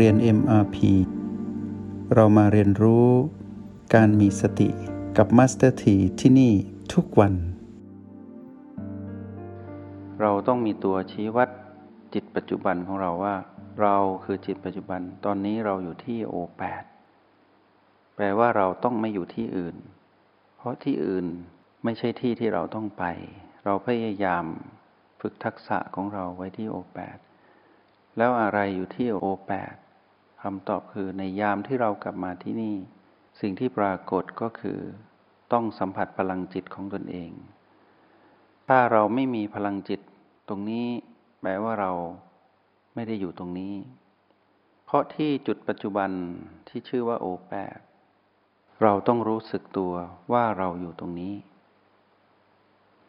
เรียน MRP เรามาเรียนรู้การมีสติกับ Master T ที่ที่นี่ทุกวัน เราต้องมีตัวชี้วัดจิตปัจจุบันของเราว่า เราคือจิตปัจจุบัน ตอนนี้เราอยู่ที่ O8 แปแปลว่าเราต้องไม่อยู่ที่อื่น เพราะที่อื่นไม่ใช่ที่ที่เราต้องไป เราพยายามฝึกทักษะของเราไว้ที่ O8 แปดแล้วอะไรอยู่ที่ O8 คำตอบคือในยามที่เรากลับมาที่นี่ สิ่งที่ปรากฏก็คือ ต้องสัมผัสพลังจิตของตนเอง ถ้าเราไม่มีพลังจิตตรงนี้แปลว่าเราไม่ได้อยู่ตรงนี้ เพราะที่จุดปัจจุบันที่ชื่อว่าโอแปดเราต้องรู้สึกตัวว่าเราอยู่ตรงนี้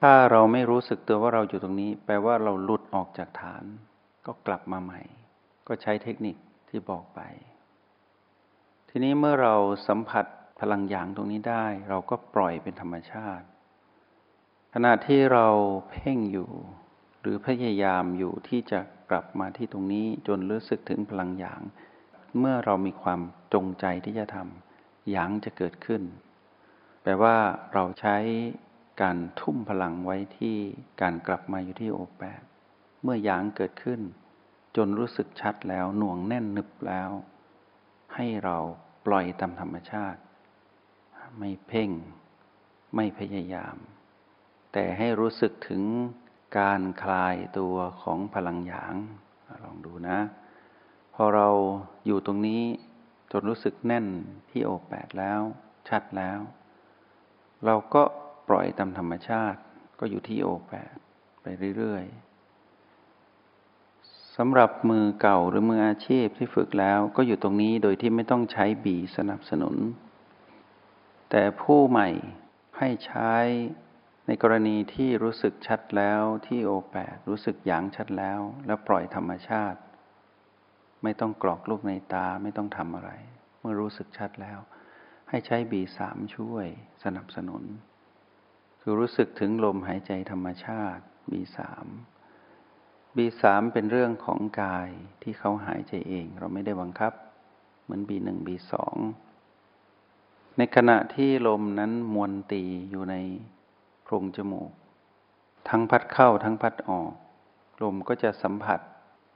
ถ้าเราไม่รู้สึกตัวว่าเราอยู่ตรงนี้ แปลว่าเราหลุดออกจากฐาน ก็กลับมาใหม่ ก็ใช้เทคนิค ที่บอกไป ทีนี้เมื่อเราสัมผัสพลังหยางตรงนี้ได้ เราก็ปล่อยเป็นธรรมชาติ ขณะที่เราเพ่งอยู่ หรือพยายามอยู่ที่จะกลับมาที่ตรงนี้จนรู้สึกถึงพลังหยาง เมื่อเรามีความจงใจที่จะทำหยางจะเกิดขึ้น แปลว่าเราใช้การทุ่มพลังไว้ที่การกลับมาอยู่ที่โอแปดเมื่อหยางเกิดขึ้น จนรู้สึกชัดแล้วหน่วงแน่นหนึบแล้ว ให้เราปล่อยตามธรรมชาติ ไม่เพ่ง ไม่พยายาม แต่ให้รู้สึกถึงการคลายตัวของพลังหยาง ลองดูนะ พอเราอยู่ตรงนี้จนรู้สึกแน่นที่โอแปดแล้ว ชัดแล้ว เราก็ปล่อยตามธรรมชาติ ก็อยู่ที่โอแปดไปเรื่อยๆ สำหรับมือเก่าหรือมืออาชีพที่ฝึกแล้วก็อยู่ตรงนี้โดยที่ไม่ต้องใช้บีสนับสนุน แต่ผู้ใหม่ให้ใช้ในกรณีที่รู้สึกชัดแล้วที่โอแปดรู้สึกหยางชัดแล้ว แล้วปล่อยธรรมชาติ ไม่ต้องกรอกลูกในตาไม่ต้องทำอะไร เมื่อรู้สึกชัดแล้ว ให้ใช้บีสามช่วยสนับสนุน คือรู้สึกถึงลมหายใจธรรมชาติบีสาม บีสามเป็นเรื่องของกายที่เขาหายใจเอง เราไม่ได้บังคับ เหมือนบีหนึ่งบีสองในขณะที่ลมนั้นมวนตีอยู่ในโพรงจมูก ทั้งพัดเข้าทั้งพัดออก ลมก็จะสัมผัส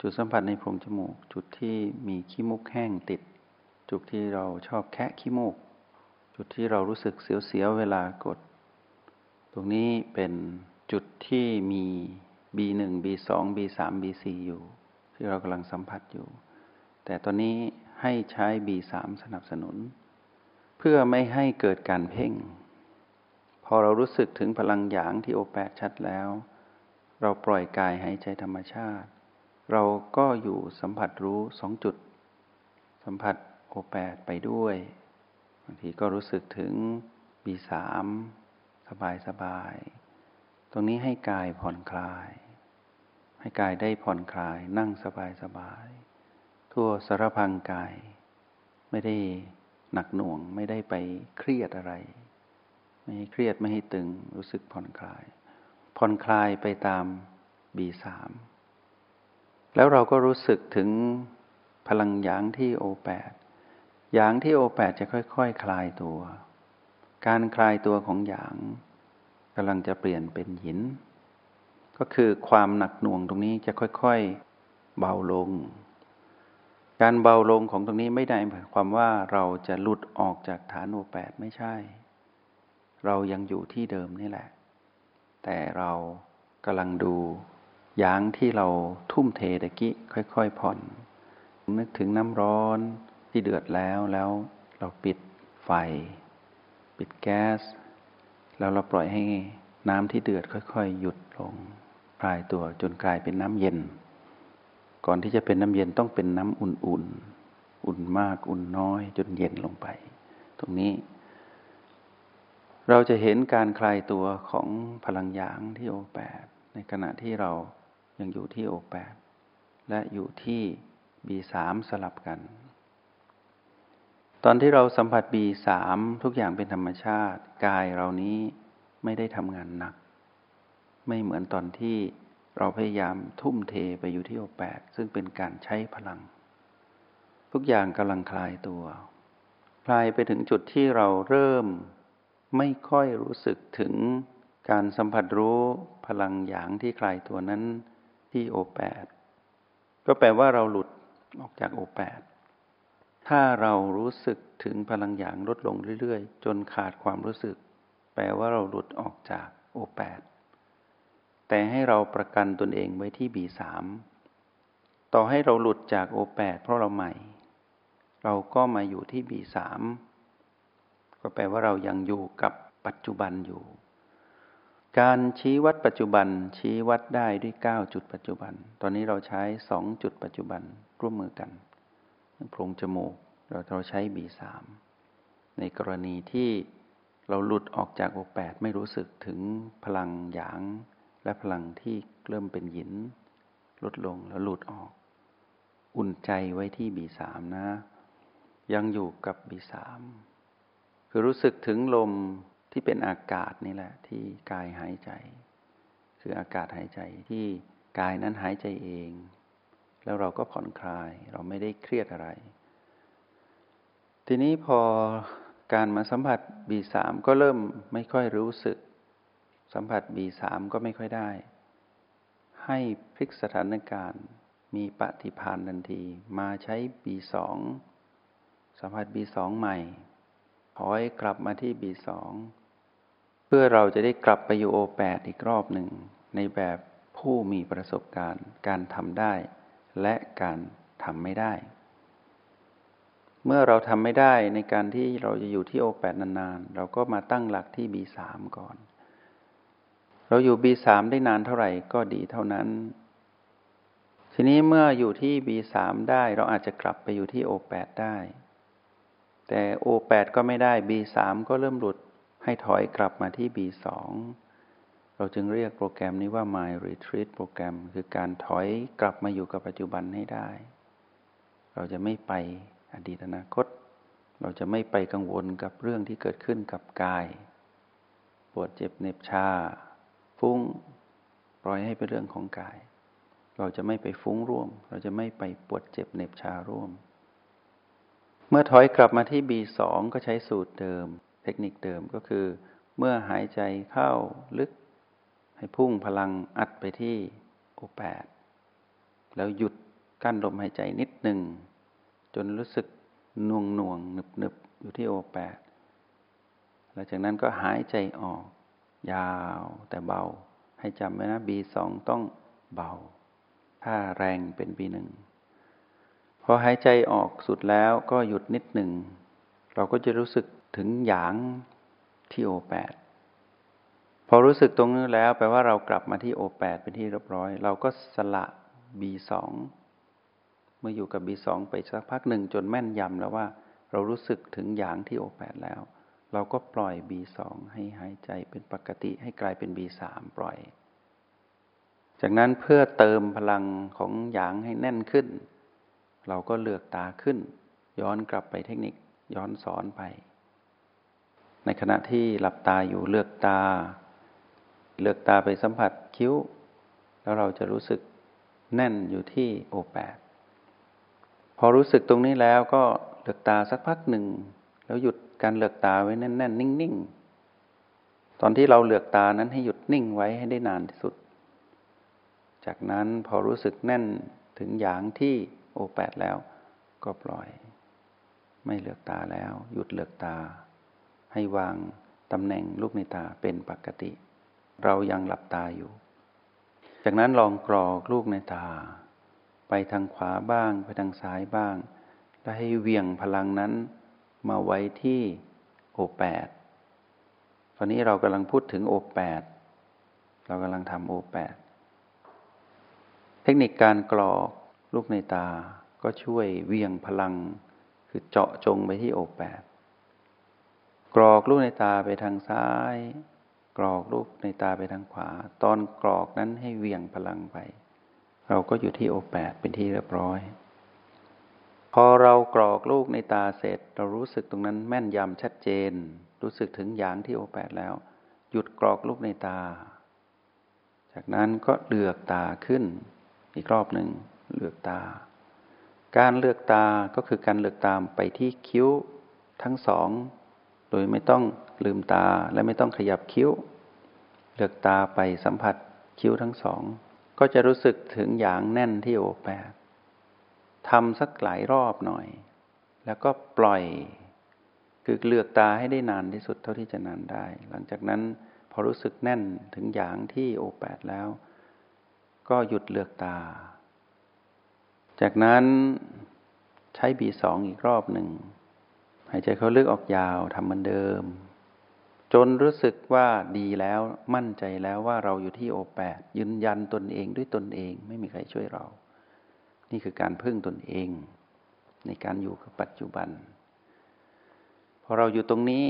จุดสัมผัสในโพรงจมูก จุดที่มีขี้มูกแห้งติด จุดที่เราชอบแคะขี้มูก จุดที่เรารู้สึกเสียวๆเวลากด ตรงนี้เป็นจุดที่มี B1 B2 B3 B4 อยู่ ที่เรากำลังสัมผัสอยู่ แต่ตอนนี้ให้ใช้ B3 สนับสนุน เพื่อไม่ให้เกิดการเพ่ง พอเรารู้สึกถึงพลังหยางที่โอแปดชัดแล้ว เราปล่อยกายหายใจธรรมชาติ เราก็อยู่สัมผัสรู้สองจุด สัมผัสโอแปดไปด้วย บางทีก็รู้สึกถึง B3 สบายสบาย ตรงนี้ให้กายผ่อนคลาย ให้กายได้ผ่อนคลายนั่งสบายสบาย ทั่วสารพังกาย ไม่ได้หนักหน่วงไม่ได้ไปเครียดอะไร ไม่ให้เครียดไม่ให้ตึงรู้สึกผ่อนคลาย ผ่อนคลายไปตาม B3 แล้วเราก็รู้สึกถึงพลังหยางที่ O8 หยางที่ O8 จะค่อยๆคคลายตัว การคลายตัวของหยาง กำลังจะเปลี่ยนเป็นหิน ก็คือความหนักหน่วงตรงนี้จะค่อยๆเบาลง การเบาลงของตรงนี้ไม่ได้หมายความว่าเราจะหลุดออกจากฐานโอแปดไม่ใช่ เรายังอยู่ที่เดิมนี่แหละ แต่เรากำลังดูยางที่เราทุ่มเทตะกี้ค่อยๆผ่อน นึกถึงน้ำร้อนที่เดือดแล้วแล้วเราปิดไฟ ปิดแก๊ส แล้วเราปล่อยให้น้ำที่เดือดค่อย ๆ หยุดลงคลายตัวจนกลายเป็นน้ำเย็น ก่อนที่จะเป็นน้ำเย็นต้องเป็นน้ำอุ่นๆ อุ่นมากอุ่นน้อย จนเย็นลงไป ตรงนี้ เราจะเห็นการคลายตัวของพลังหยางที่โอแปดในขณะที่เรายังอยู่ที่โอแปดและอยู่ที่บีสามสลับกัน ตอนที่เราสัมผัสบีสามทุกอย่างเป็นธรรมชาติกายเรานี้ไม่ได้ทำงานหนัก ไม่เหมือนตอนที่เราพยายามทุ่มเทไปอยู่ที่โอแปดซึ่งเป็นการใช้พลัง ทุกอย่างกำลังคลายตัว คลายไปถึงจุดที่เราเริ่มไม่ค่อยรู้สึกถึงการสัมผัสรู้พลังหยางที่คลายตัวนั้นที่โอแปดก็แปลว่าเราหลุดออกจากโอแปด ถ้าเรารู้สึกถึงพลังหยางลดลงเรื่อยๆ จนขาดความรู้สึก แปลว่าเราหลุดออกจากโอแปดแต่ให้เราประกันตนเองไว้ที่บีสามต่อให้เราหลุดจากโอแปดเพราะเราใหม่ เราก็มาอยู่ที่บีสามก็แปลว่าเรายังอยู่กับปัจจุบันอยู่ การชี้วัดปัจจุบันชี้วัดได้ด้วยเก้าจุดปัจจุบัน ตอนนี้เราใช้สองจุดปัจจุบันร่วมมือกัน โพรงจมูกเราเราใช้บีสามในกรณีที่เราหลุดออกจากโอแปดไม่รู้สึกถึงพลังหยาง และพลังที่เริ่มเป็นหยิน ลดลงแล้วหลุดออก อุ่นใจไว้ที่บีสามนะ ยังอยู่กับบีสามคือรู้สึกถึงลมที่เป็นอากาศนี่แหละ ที่กายหายใจ คืออากาศหายใจที่กายนั้นหายใจเอง แล้วเราก็ผ่อนคลาย เราไม่ได้เครียดอะไร ทีนี้พอการมาสัมผัสบีสามก็เริ่มไม่ค่อยรู้สึก สัมผัสบีสามก็ไม่ค่อยได้ ให้พลิกสถานการณ์มีปฏิพานทันที มาใช้บีสองสัมผัสบีสองใหม่ถอยกลับมาที่บีสองเพื่อเราจะได้กลับไปอยู่โอแปดอีกรอบหนึ่ง ในแบบผู้มีประสบการณ์การทำได้ และการทำไม่ได้ เมื่อเราทำไม่ได้ในการที่เราจะอยู่ที่โอแปดนานๆ เราก็มาตั้งหลักที่บีสามก่อน เราอยู่บีสามได้นานเท่าไหร่ก็ดีเท่านั้น ทีนี้เมื่ออยู่ที่บีสามได้เราอาจจะกลับไปอยู่ที่โอแปดได้ แต่ O8 ก็ไม่ได้ B3 ก็เริ่มหลุดให้ถอยกลับมาที่ B2 เราจึงเรียกโปรแกรมนี้ว่า My Retreat โปรแกรมคือการถอยกลับมาอยู่กับปัจจุบันให้ได้ เราจะไม่ไปอดีตอนาคต เราจะไม่ไปกังวลกับเรื่องที่เกิดขึ้นกับกาย ปวดเจ็บเน็บชา ฟุ้งปล่อยให้เป็นเรื่องของกาย เราจะไม่ไปฟุ้งร่วม เราจะไม่ไปปวดเจ็บเน็บชาร่วม เมื่อถอยกลับมาที่ B2 ก็ใช้สูตรเดิม เทคนิคเดิมก็คือ เมื่อหายใจเข้าลึก ให้พุ่งพลังอัดไปที่ O8 แปดแล้วหยุดกั้นลมหายใจนิดหนึ่ง จนรู้สึกน่วงน่วงหนึบหนึบอยู่ที่ O8 หลังจากนั้นก็หายใจออก ยาวแต่เบา ให้จำไว้นะ B2 ต้องเบา ถ้าแรงเป็น B1 พอหายใจออกสุดแล้วก็หยุดนิดหนึ่ง เราก็จะรู้สึกถึงหยางที่โอแปด พอรู้สึกตรงนี้แล้วแปลว่าเรากลับมาที่โอแปดเป็นที่เรียบร้อย เราก็สละบีสองเมื่ออยู่กับบีสองไปสักพักหนึ่งจนแม่นยำแล้วว่า เรารู้สึกถึงหยางที่โอแปดแล้ว เราก็ปล่อยบีสองให้หายใจเป็นปกติให้กลายเป็นบีสามปล่อย จากนั้นเพื่อเติมพลังของหยางให้แน่นขึ้น เราก็เลือกตาขึ้น ย้อนกลับไปเทคนิคย้อนสอนไป ในขณะที่หลับตาอยู่เลือกตา เลือกตาไปสัมผัสคิ้ว แล้วเราจะรู้สึกแน่นอยู่ที่โอแปดพอรู้สึกตรงนี้แล้วก็เลือกตาสักพักหนึ่ง แล้วหยุดการเลือกตาไว้แน่นๆ นิ่งๆ ตอนที่เราเลือกตานั้นให้หยุดนิ่งไว้ให้ได้นานที่สุด จากนั้นพอรู้สึกแน่นถึงอย่างที่โอแปดแล้วก็ปล่อย ไม่เลือกตาแล้ว หยุดเลือกตา ให้วางตำแหน่งลูกในตาเป็นปกติ เรายังหลับตาอยู่ จากนั้นลองกรอกลูกในตา ไปทางขวาบ้าง ไปทางซ้ายบ้าง แล้วให้เวียงพลังนั้นมาไว้ที่โอแปดตอนนี้เรากำลังพูดถึงโอแปดเรากำลังทำโอแปดเทคนิคการกรอกลูกในตาก็ช่วยเวียงพลัง คือเจาะจงไปที่โอแปดกรอกลูกในตาไปทางซ้าย กรอกลูกในตาไปทางขวา ตอนกรอกนั้นให้เวียงพลังไป เราก็อยู่ที่โอแปดเป็นที่เรียบร้อย พอเรากรอกลูกในตาเสร็จ เรารู้สึกตรงนั้นแม่นยำชัดเจน รู้สึกถึงยางที่โอแปดแล้ว หยุดกรอกลูกในตา จากนั้นก็เลือกตาขึ้น อีกรอบหนึ่งเลือกตา การเลือกตาก็คือการเลือกตามไปที่คิ้วทั้งสอง โดยไม่ต้องลืมตาและไม่ต้องขยับคิ้ว เลือกตาไปสัมผัสคิ้วทั้งสอง ก็จะรู้สึกถึงอย่างแน่นที่โอแปดทำสักหลายรอบหน่อย แล้วก็ปล่อย คือเลือกตาให้ได้นานที่สุดเท่าที่จะนานได้ หลังจากนั้นพอรู้สึกแน่นถึงอย่างที่โอแปดแล้ว ก็หยุดเลือกตา จากนั้นใช้บีสองอีกรอบหนึ่ง หายใจเขาลึกออกยาวทำเหมือนเดิม จนรู้สึกว่าดีแล้วมั่นใจแล้วว่าเราอยู่ที่โอแปดยืนยันตนเองด้วยตนเองไม่มีใครช่วยเรา นี่คือการพึ่งตนเอง ในการอยู่กับปัจจุบัน พอเราอยู่ตรงนี้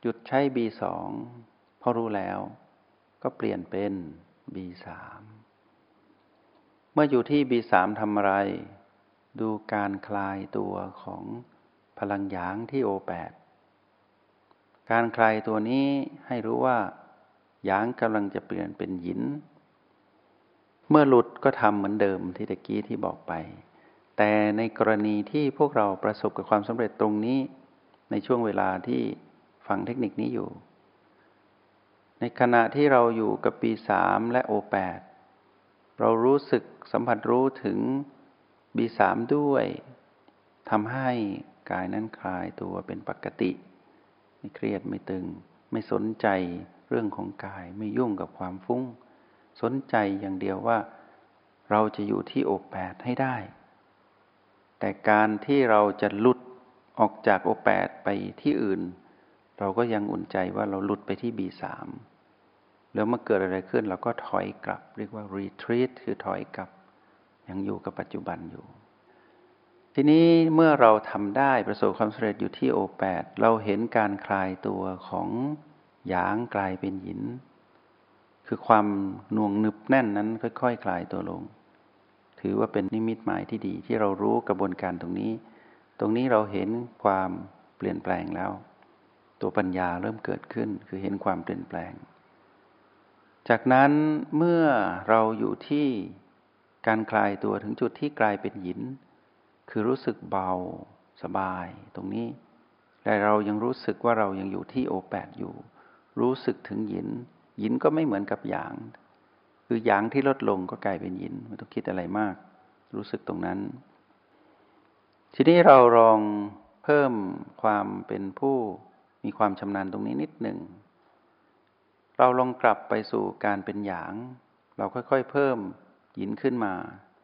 หยุดใช้บีสองพอรู้แล้ว ก็เปลี่ยนเป็นบีสามเมื่ออยู่ที่บีสามทำอะไร ดูการคลายตัวของ พลังหยางที่โอแปดการคลายตัวนี้ให้รู้ว่าหยางกำลังจะเปลี่ยนเป็นหยิน เมื่อหลุดก็ทำเหมือนเดิมที่ตะกี้ที่บอกไป แต่ในกรณีที่พวกเราประสบกับความสำเร็จตรงนี้ ในช่วงเวลาที่ฟังเทคนิคนี้อยู่ ในขณะที่เราอยู่กับปีสามและโอแปดเรารู้สึกสัมผัสรู้ถึงบีสามด้วยทำให้ กายนั้นคลายตัวเป็นปกติ ไม่เครียดไม่ตึง ไม่สนใจเรื่องของกายไม่ยุ่งกับความฟุ้ง สนใจอย่างเดียวว่า เราจะอยู่ที่โอแปดให้ได้ แต่การที่เราจะหลุดออกจากโอแปดไปที่อื่น เราก็ยังอุ่นใจว่าเราหลุดไปที่บีสามแล้วเมื่อเกิดอะไรขึ้นเราก็ถอยกลับ เรียกว่า retreat คือถอยกลับ ยังอยู่กับปัจจุบันอยู่ ทีนี้เมื่อเราทำได้ประสบความสำเร็จอยู่ที่โอแปดเราเห็นการคลายตัวของหยางกลายเป็นหิน คือความหน่วงหนึบแน่นนั้นค่อยๆคคลายตัวลง ถือว่าเป็นนิมิตหมายที่ดีที่เรารู้กระบวนการตรงนี้ ตรงนี้เราเห็นความเปลี่ยนแปลงแล้ว ตัวปัญญาเริ่มเกิดขึ้นคือเห็นความเปลี่ยนแปลง จากนั้นเมื่อเราอยู่ที่การคลายตัวถึงจุดที่กลายเป็นหิน คือรู้สึกเบาสบายตรงนี้ แต่เรายังรู้สึกว่าเรายังอยู่ที่โอแปดอยู่ รู้สึกถึงหยิน หยินก็ไม่เหมือนกับหยาง คือหยางที่ลดลงก็กลายเป็นหยินไม่ต้องคิดอะไรมาก รู้สึกตรงนั้น ทีนี้เราลองเพิ่มความเป็นผู้มีความชำนาญตรงนี้นิดหนึ่ง เราลองกลับไปสู่การเป็นหยาง เราค่อยๆเพิ่มหยินขึ้นมา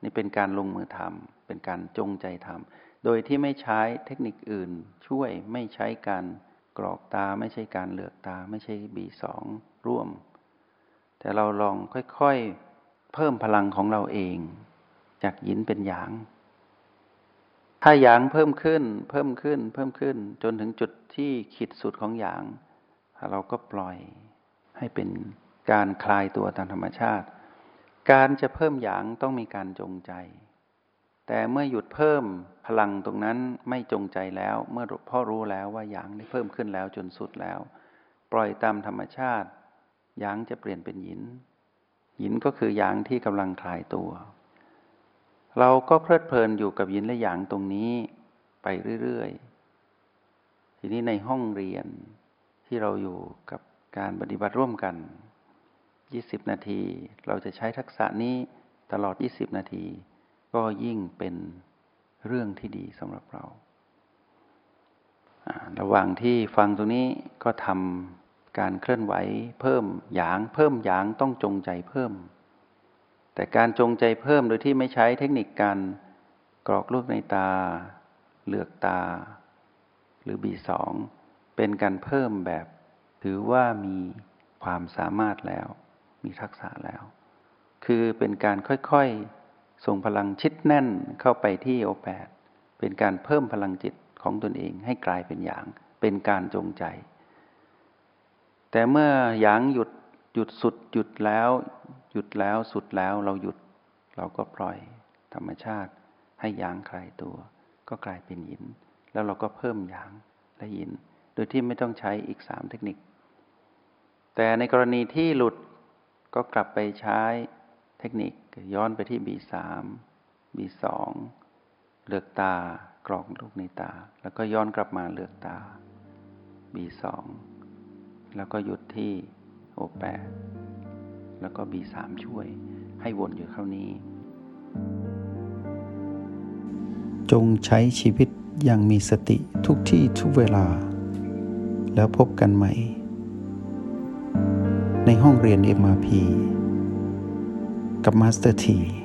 นี่เป็นการลงมือทำ เป็นการจงใจทำโดยที่ไม่ใช้เทคนิคอื่น ช่วยไม่ใช้การกรอกตาไม่ใช่การเลือกตาไม่ใช่บีสองร่วม แต่เราลองค่อยๆ เพิ่มพลังของเราเอง จากยินเป็นหยาง ถ้าหยางเพิ่มขึ้น เพิ่มขึ้น เพิ่มขึ้น จนถึงจุดที่ขีดสุดของหยาง เราก็ปล่อยให้เป็นการคลายตัวตามธรรมชาติ การจะเพิ่มหยางต้องมีการจงใจ แต่เมื่อหยุดเพิ่มพลังตรงนั้นไม่จงใจแล้ว เมื่อพ่อรู้แล้วว่าหยางได้เพิ่มขึ้นแล้วจนสุดแล้ว ปล่อยตามธรรมชาติหยางจะเปลี่ยนเป็นหยินหยินก็คือหยางที่กำลังคลายตัว เราก็เพลิดเพลินอยู่กับหยินและหยางตรงนี้ไปเรื่อยๆ ทีนี้ในห้องเรียนที่เราอยู่กับการปฏิบัติร่วมกัน 20 นาที เราจะใช้ทักษะนี้ตลอด 20 นาที ก็ยิ่งเป็นเรื่องที่ดีสำหรับเรา ระหว่างที่ฟังตรงนี้ก็ทำการเคลื่อนไหวเพิ่มหยาง เพิ่มหยางต้องจงใจเพิ่ม แต่การจงใจเพิ่มโดยที่ไม่ใช้เทคนิคการกรอกรูปในตาเลือกตา หรือบีสองเป็นการเพิ่มแบบ ถือว่ามีความสามารถแล้ว มีทักษะแล้ว คือเป็นการค่อยๆ ส่งพลังชิดแน่นเข้าไปที่โอแปดเป็นการเพิ่มพลังจิตของตนเองให้กลายเป็นอย่าง เป็นการจงใจ แต่เมื่อหยางหยุดหยุดสุดหยุดแล้ว หยุดแล้วสุดแล้วเราหยุดเราก็ปล่อยธรรมชาติ ให้หยางคลายตัว ก็กลายเป็นหิน แล้วเราก็เพิ่มหยางและหิน โดยที่ไม่ต้องใช้อีกสามเทคนิค แต่ในกรณีที่หลุดก็กลับไปใช้ เทคนิคย้อนไปที่ B3 B2 เลือกตากรอกลูกในตา แล้วก็ย้อนกลับมาเลือกตา B2 แล้วก็หยุดที่ O8 แล้วก็ B3 ช่วยให้วนอยู่เท่านี้ จงใช้ชีวิตอย่างมีสติทุกที่ทุกเวลา แล้วพบกันใหม่ ในห้องเรียน MRP กับมาสเตอร์ที